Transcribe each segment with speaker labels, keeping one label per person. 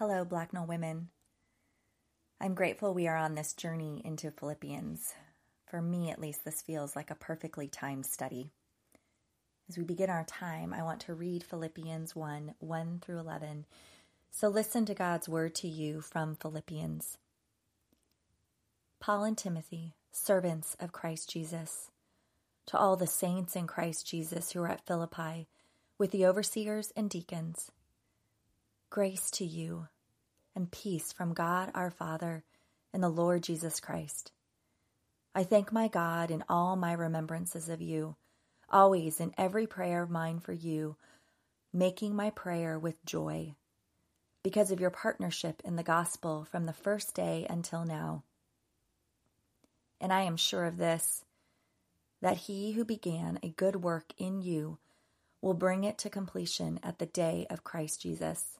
Speaker 1: Hello, Blacknall women. I'm grateful we are on this journey into Philippians. For me, at least, this feels like a perfectly timed study. As we begin our time, I want to read Philippians 1 1 through 11. So listen to God's word to you from Philippians. Paul and Timothy, servants of Christ Jesus, to all the saints in Christ Jesus who are at Philippi, with the overseers and deacons Grace to you and peace from God our Father and the Lord Jesus Christ. I thank my God in all my remembrances of you, always in every prayer of mine for you, making my prayer with joy, because of your partnership in the gospel from the first day until now. And I am sure of this, that he who began a good work in you will bring it to completion at the day of Christ Jesus.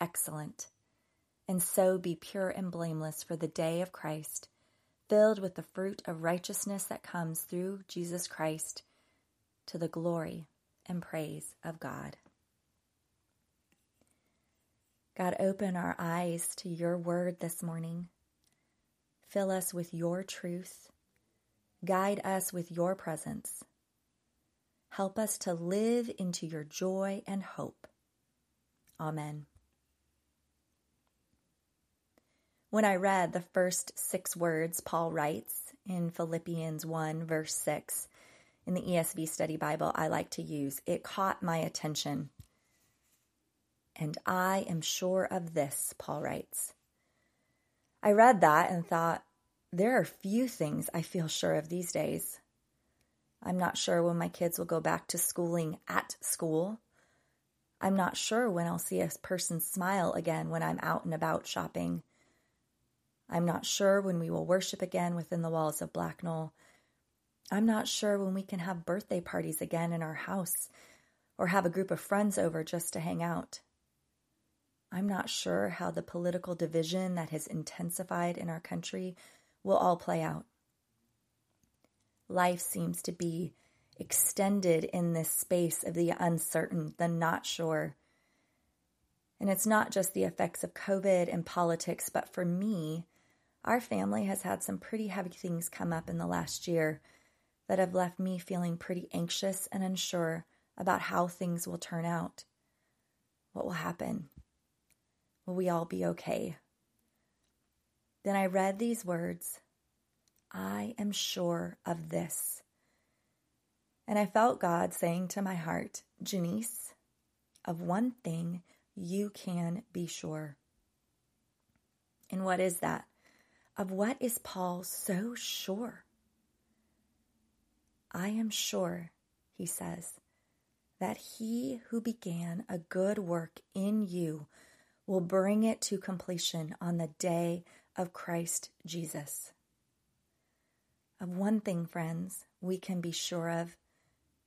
Speaker 1: excellent, and so be pure and blameless for the day of Christ, filled with the fruit of righteousness that comes through Jesus Christ to the glory and praise of God. God, open our eyes to your word this morning. Fill us with your truth. Guide us with your presence. Help us to live into your joy and hope. Amen. When I read the first six words Paul writes in Philippians 1, verse 6, in the ESV Study Bible I like to use, it caught my attention. And I am sure of this, Paul writes. I read that and thought, there are few things I feel sure of these days. I'm not sure when my kids will go back to schooling at school. I'm not sure when I'll see a person smile again when I'm out and about shopping. I'm not sure when we will worship again within the walls of Blacknall. I'm not sure when we can have birthday parties again in our house or have a group of friends over just to hang out. I'm not sure how the political division that has intensified in our country will all play out. Life seems to be extended in this space of the uncertain, the not sure. And it's not just the effects of COVID and politics, but for me, our family has had some pretty heavy things come up in the last year that have left me feeling pretty anxious and unsure about how things will turn out. What will happen? Will we all be okay? Then I read these words I am sure of this. And I felt God saying to my heart, Janice, of one thing you can be sure. And what is that? Of what is Paul so sure? I am sure, he says, that he who began a good work in you will bring it to completion on the day of Christ Jesus. Of one thing, friends, we can be sure of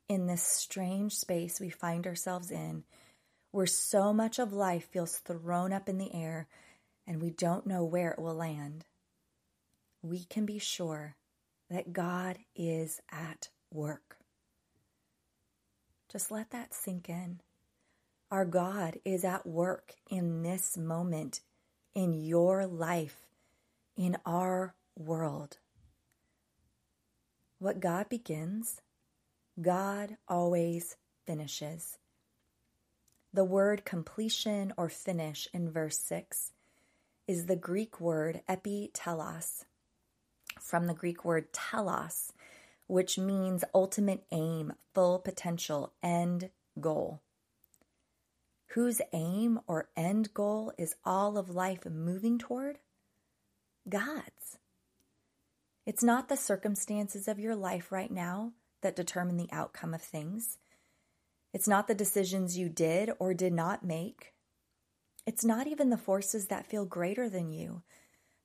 Speaker 1: in this strange space we find ourselves in, where so much of life feels thrown up in the air and we don't know where it will land we can be sure that God is at work. Just let that sink in. Our God is at work in this moment, in your life, in our world. What God begins, God always finishes. The word completion or finish in verse 6 is the Greek word epitelos, from the Greek word telos, which means ultimate aim, full potential, end goal. Whose aim or end goal is all of life moving toward? God's. It's not the circumstances of your life right now that determine the outcome of things. It's not the decisions you did or did not make. It's not even the forces that feel greater than you,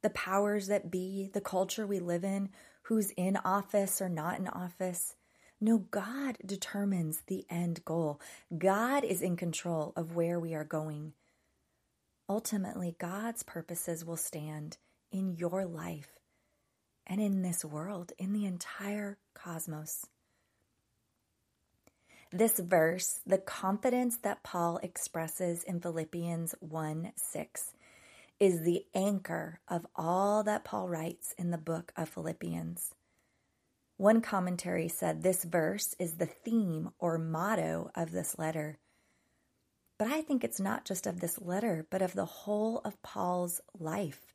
Speaker 1: the powers that be, the culture we live in, who's in office or not in office. No, God determines the end goal. God is in control of where we are going. Ultimately, God's purposes will stand in your life and in this world, in the entire cosmos. This verse, the confidence that Paul expresses in Philippians 1 6, is the anchor of all that Paul writes in the book of Philippians. One commentary said this verse is the theme or motto of this letter. But I think it's not just of this letter, but of the whole of Paul's life.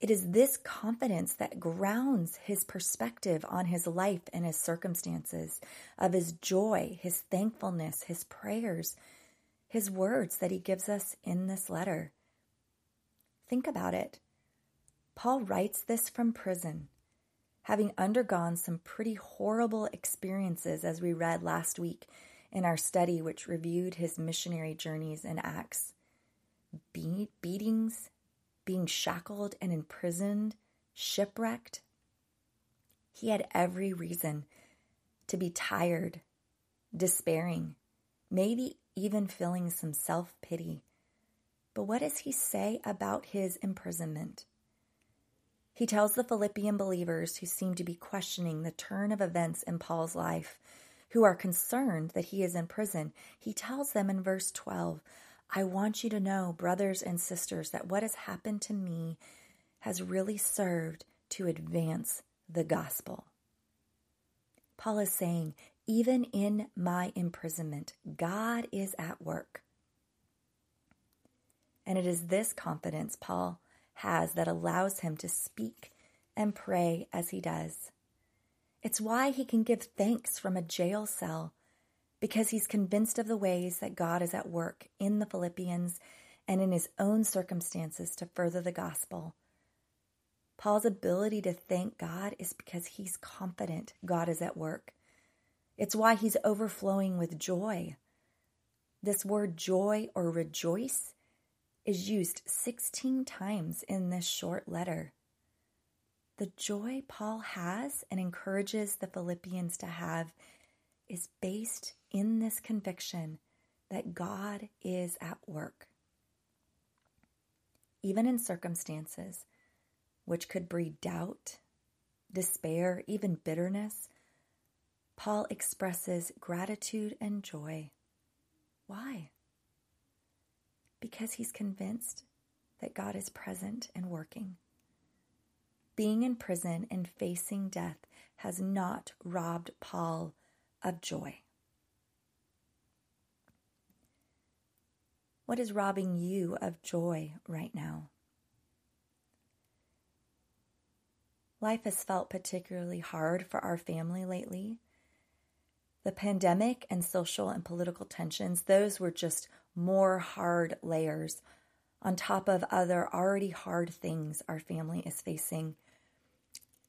Speaker 1: It is this confidence that grounds his perspective on his life and his circumstances, of his joy, his thankfulness, his prayers, his words that he gives us in this letter. Think about it. Paul writes this from prison having undergone some pretty horrible experiences, as we read last week in our study, which reviewed his missionary journeys in Acts Be- beatings, being shackled and imprisoned, shipwrecked. He had every reason to be tired, despairing, maybe even feeling some self pity. But what does he say about his imprisonment? He tells the Philippian believers who seem to be questioning the turn of events in Paul's life, who are concerned that he is in prison, he tells them in verse 12, I want you to know, brothers and sisters, that what has happened to me has really served to advance the gospel. Paul is saying, even in my imprisonment, God is at work. And it is this confidence Paul has that allows him to speak and pray as he does. It's why he can give thanks from a jail cell, because he's convinced of the ways that God is at work in the Philippians and in his own circumstances to further the gospel. Paul's ability to thank God is because he's confident God is at work. It's why he's overflowing with joy. This word joy or rejoice is used 16 times in this short letter. The joy Paul has and encourages the Philippians to have is based in this conviction that God is at work. Even in circumstances which could breed doubt, despair, even bitterness, Paul expresses gratitude and joy. Why? Because he's convinced that God is present and working. Being in prison and facing death has not robbed Paul of joy. What is robbing you of joy right now? Life has felt particularly hard for our family lately. The pandemic and social and political tensions, those were just more hard layers on top of other already hard things our family is facing.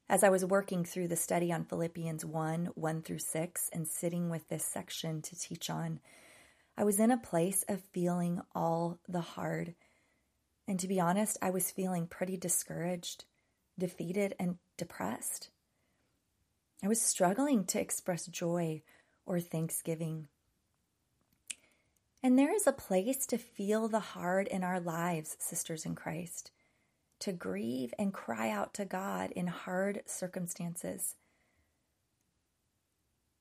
Speaker 1: As I was working through the study on Philippians 1 1 through 6 and sitting with this section to teach on, I was in a place of feeling all the hard. And to be honest, I was feeling pretty discouraged, defeated, and depressed. I was struggling to express joy or thanksgiving. And there is a place to feel the hard in our lives, sisters in Christ, to grieve and cry out to God in hard circumstances.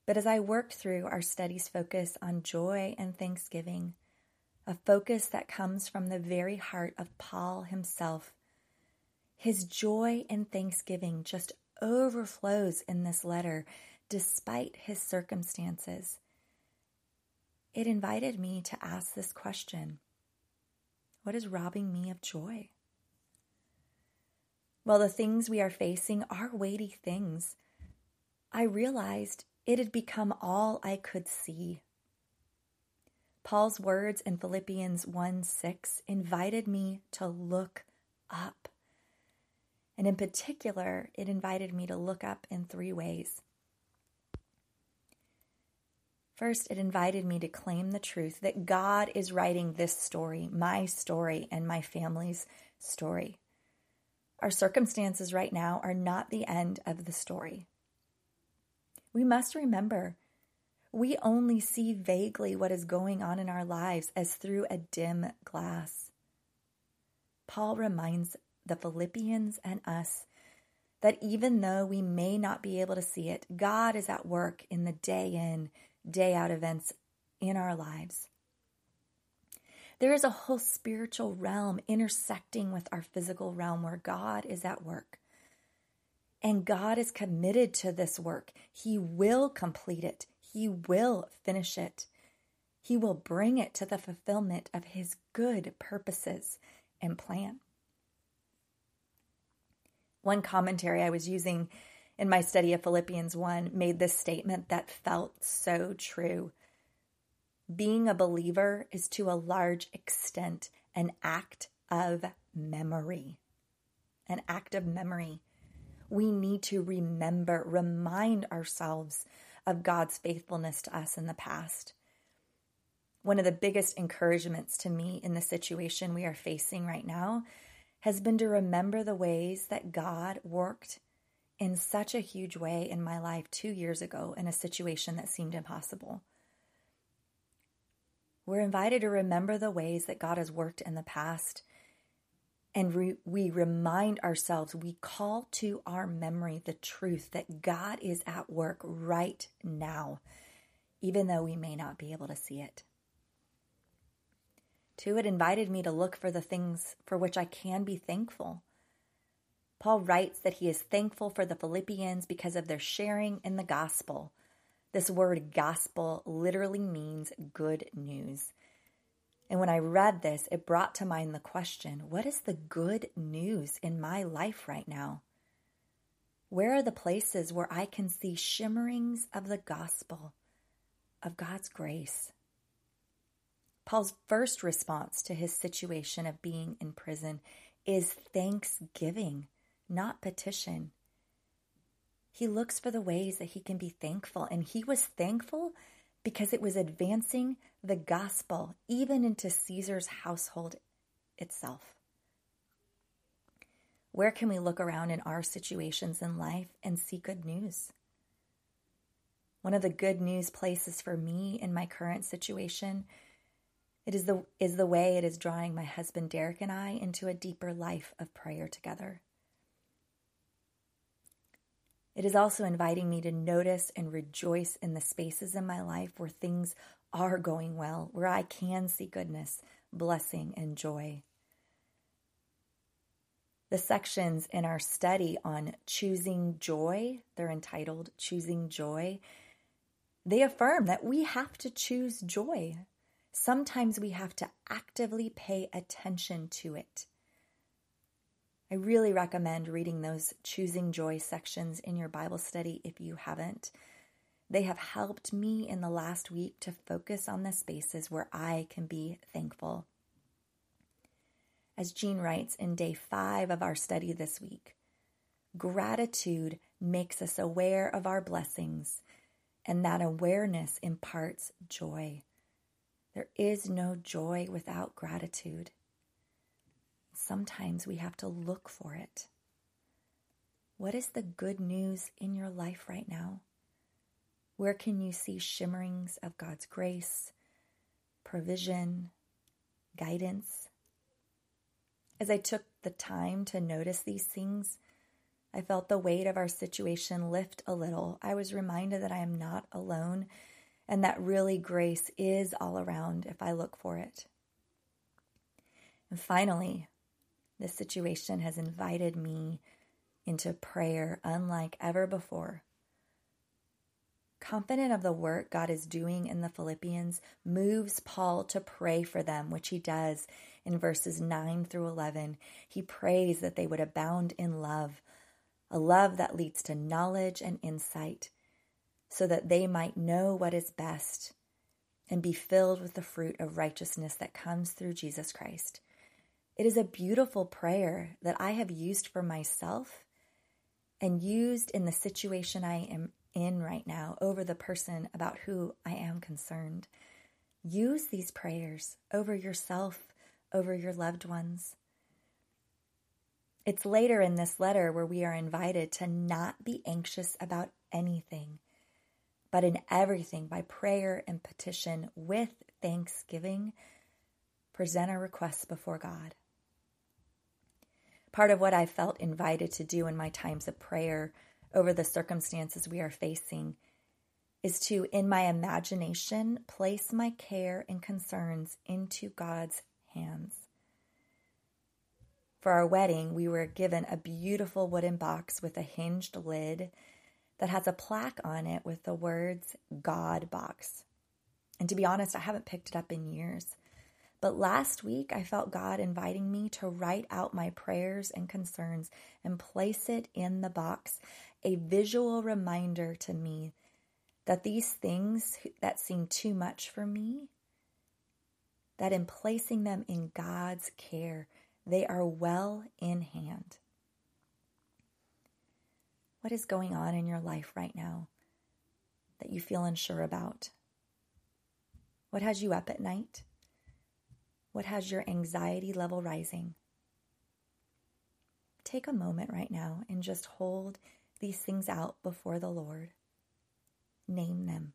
Speaker 1: But as I worked through our study's focus on joy and thanksgiving, a focus that comes from the very heart of Paul himself, his joy and thanksgiving just overflows in this letter despite his circumstances it invited me to ask this question What is robbing me of joy? Well, the things we are facing are weighty things. I realized it had become all I could see. Paul's words in Philippians 1 6 invited me to look up. And in particular, it invited me to look up in three ways. First, it invited me to claim the truth that God is writing this story, my story, and my family's story. Our circumstances right now are not the end of the story. We must remember we only see vaguely what is going on in our lives as through a dim glass. Paul reminds the Philippians and us that even though we may not be able to see it, God is at work in the day in, day out events in our lives. There is a whole spiritual realm intersecting with our physical realm where God is at work. And God is committed to this work. He will complete it, He will finish it. He will bring it to the fulfillment of His good purposes and plan. One commentary I was using in my study of Philippians 1 made this statement that felt so true. Being a believer is to a large extent an act of memory. An act of memory. We need to remember, remind ourselves of God's faithfulness to us in the past. One of the biggest encouragements to me in the situation we are facing right now has been to remember the ways that God worked in such a huge way in my life two years ago in a situation that seemed impossible. We're invited to remember the ways that God has worked in the past. And re- we remind ourselves, we call to our memory the truth that God is at work right now, even though we may not be able to see it. Two, it invited me to look for the things for which I can be thankful. Paul writes that he is thankful for the Philippians because of their sharing in the gospel. This word gospel literally means good news. And when I read this, it brought to mind the question what is the good news in my life right now? Where are the places where I can see shimmerings of the gospel, of God's grace? Paul's first response to his situation of being in prison is thanksgiving, not petition. He looks for the ways that he can be thankful, and he was thankful because it was advancing the gospel even into Caesar's household itself. Where can we look around in our situations in life and see good news? One of the good news places for me in my current situation it is the, is the way it is drawing my husband Derek and I into a deeper life of prayer together. It is also inviting me to notice and rejoice in the spaces in my life where things are going well, where I can see goodness, blessing, and joy. The sections in our study on choosing joy, they're entitled Choosing Joy, they affirm that we have to choose joy sometimes we have to actively pay attention to it. I really recommend reading those Choosing Joy sections in your Bible study if you haven't. They have helped me in the last week to focus on the spaces where I can be thankful. As Jean writes in day five of our study this week, gratitude makes us aware of our blessings, and that awareness imparts joy. There is no joy without gratitude. Sometimes we have to look for it. What is the good news in your life right now? Where can you see shimmerings of God's grace, provision, guidance? As I took the time to notice these things, I felt the weight of our situation lift a little. I was reminded that I am not alone and that really grace is all around if I look for it. And finally, this situation has invited me into prayer unlike ever before. Confident of the work God is doing in the Philippians, moves Paul to pray for them, which he does in verses 9 through 11. He prays that they would abound in love, a love that leads to knowledge and insight so that they might know what is best and be filled with the fruit of righteousness that comes through Jesus Christ. It is a beautiful prayer that I have used for myself and used in the situation I am in right now over the person about who I am concerned. Use these prayers over yourself, over your loved ones. It's later in this letter where we are invited to not be anxious about anything, but in everything by prayer and petition with thanksgiving, present our requests before God. Part of what I felt invited to do in my times of prayer over the circumstances we are facing is to, in my imagination, place my care and concerns into God's hands. For our wedding, we were given a beautiful wooden box with a hinged lid that has a plaque on it with the words God box. And to be honest, I haven't picked it up in years. But last week, I felt God inviting me to write out my prayers and concerns and place it in the box, a visual reminder to me that these things that seem too much for me, that in placing them in God's care, they are well in hand. What is going on in your life right now that you feel unsure about? What has you up at night? What has your anxiety level rising? Take a moment right now and just hold these things out before the Lord. Name them.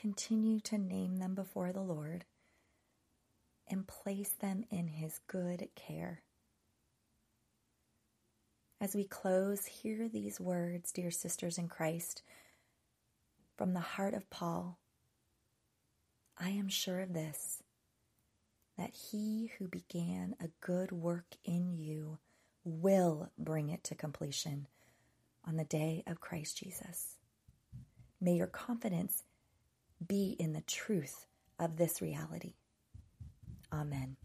Speaker 1: Continue to name them before the Lord and place them in His good care. As we close, hear these words, dear sisters in Christ, from the heart of Paul. I am sure of this, that he who began a good work in you will bring it to completion on the day of Christ Jesus. May your confidence be in the truth of this reality. Amen.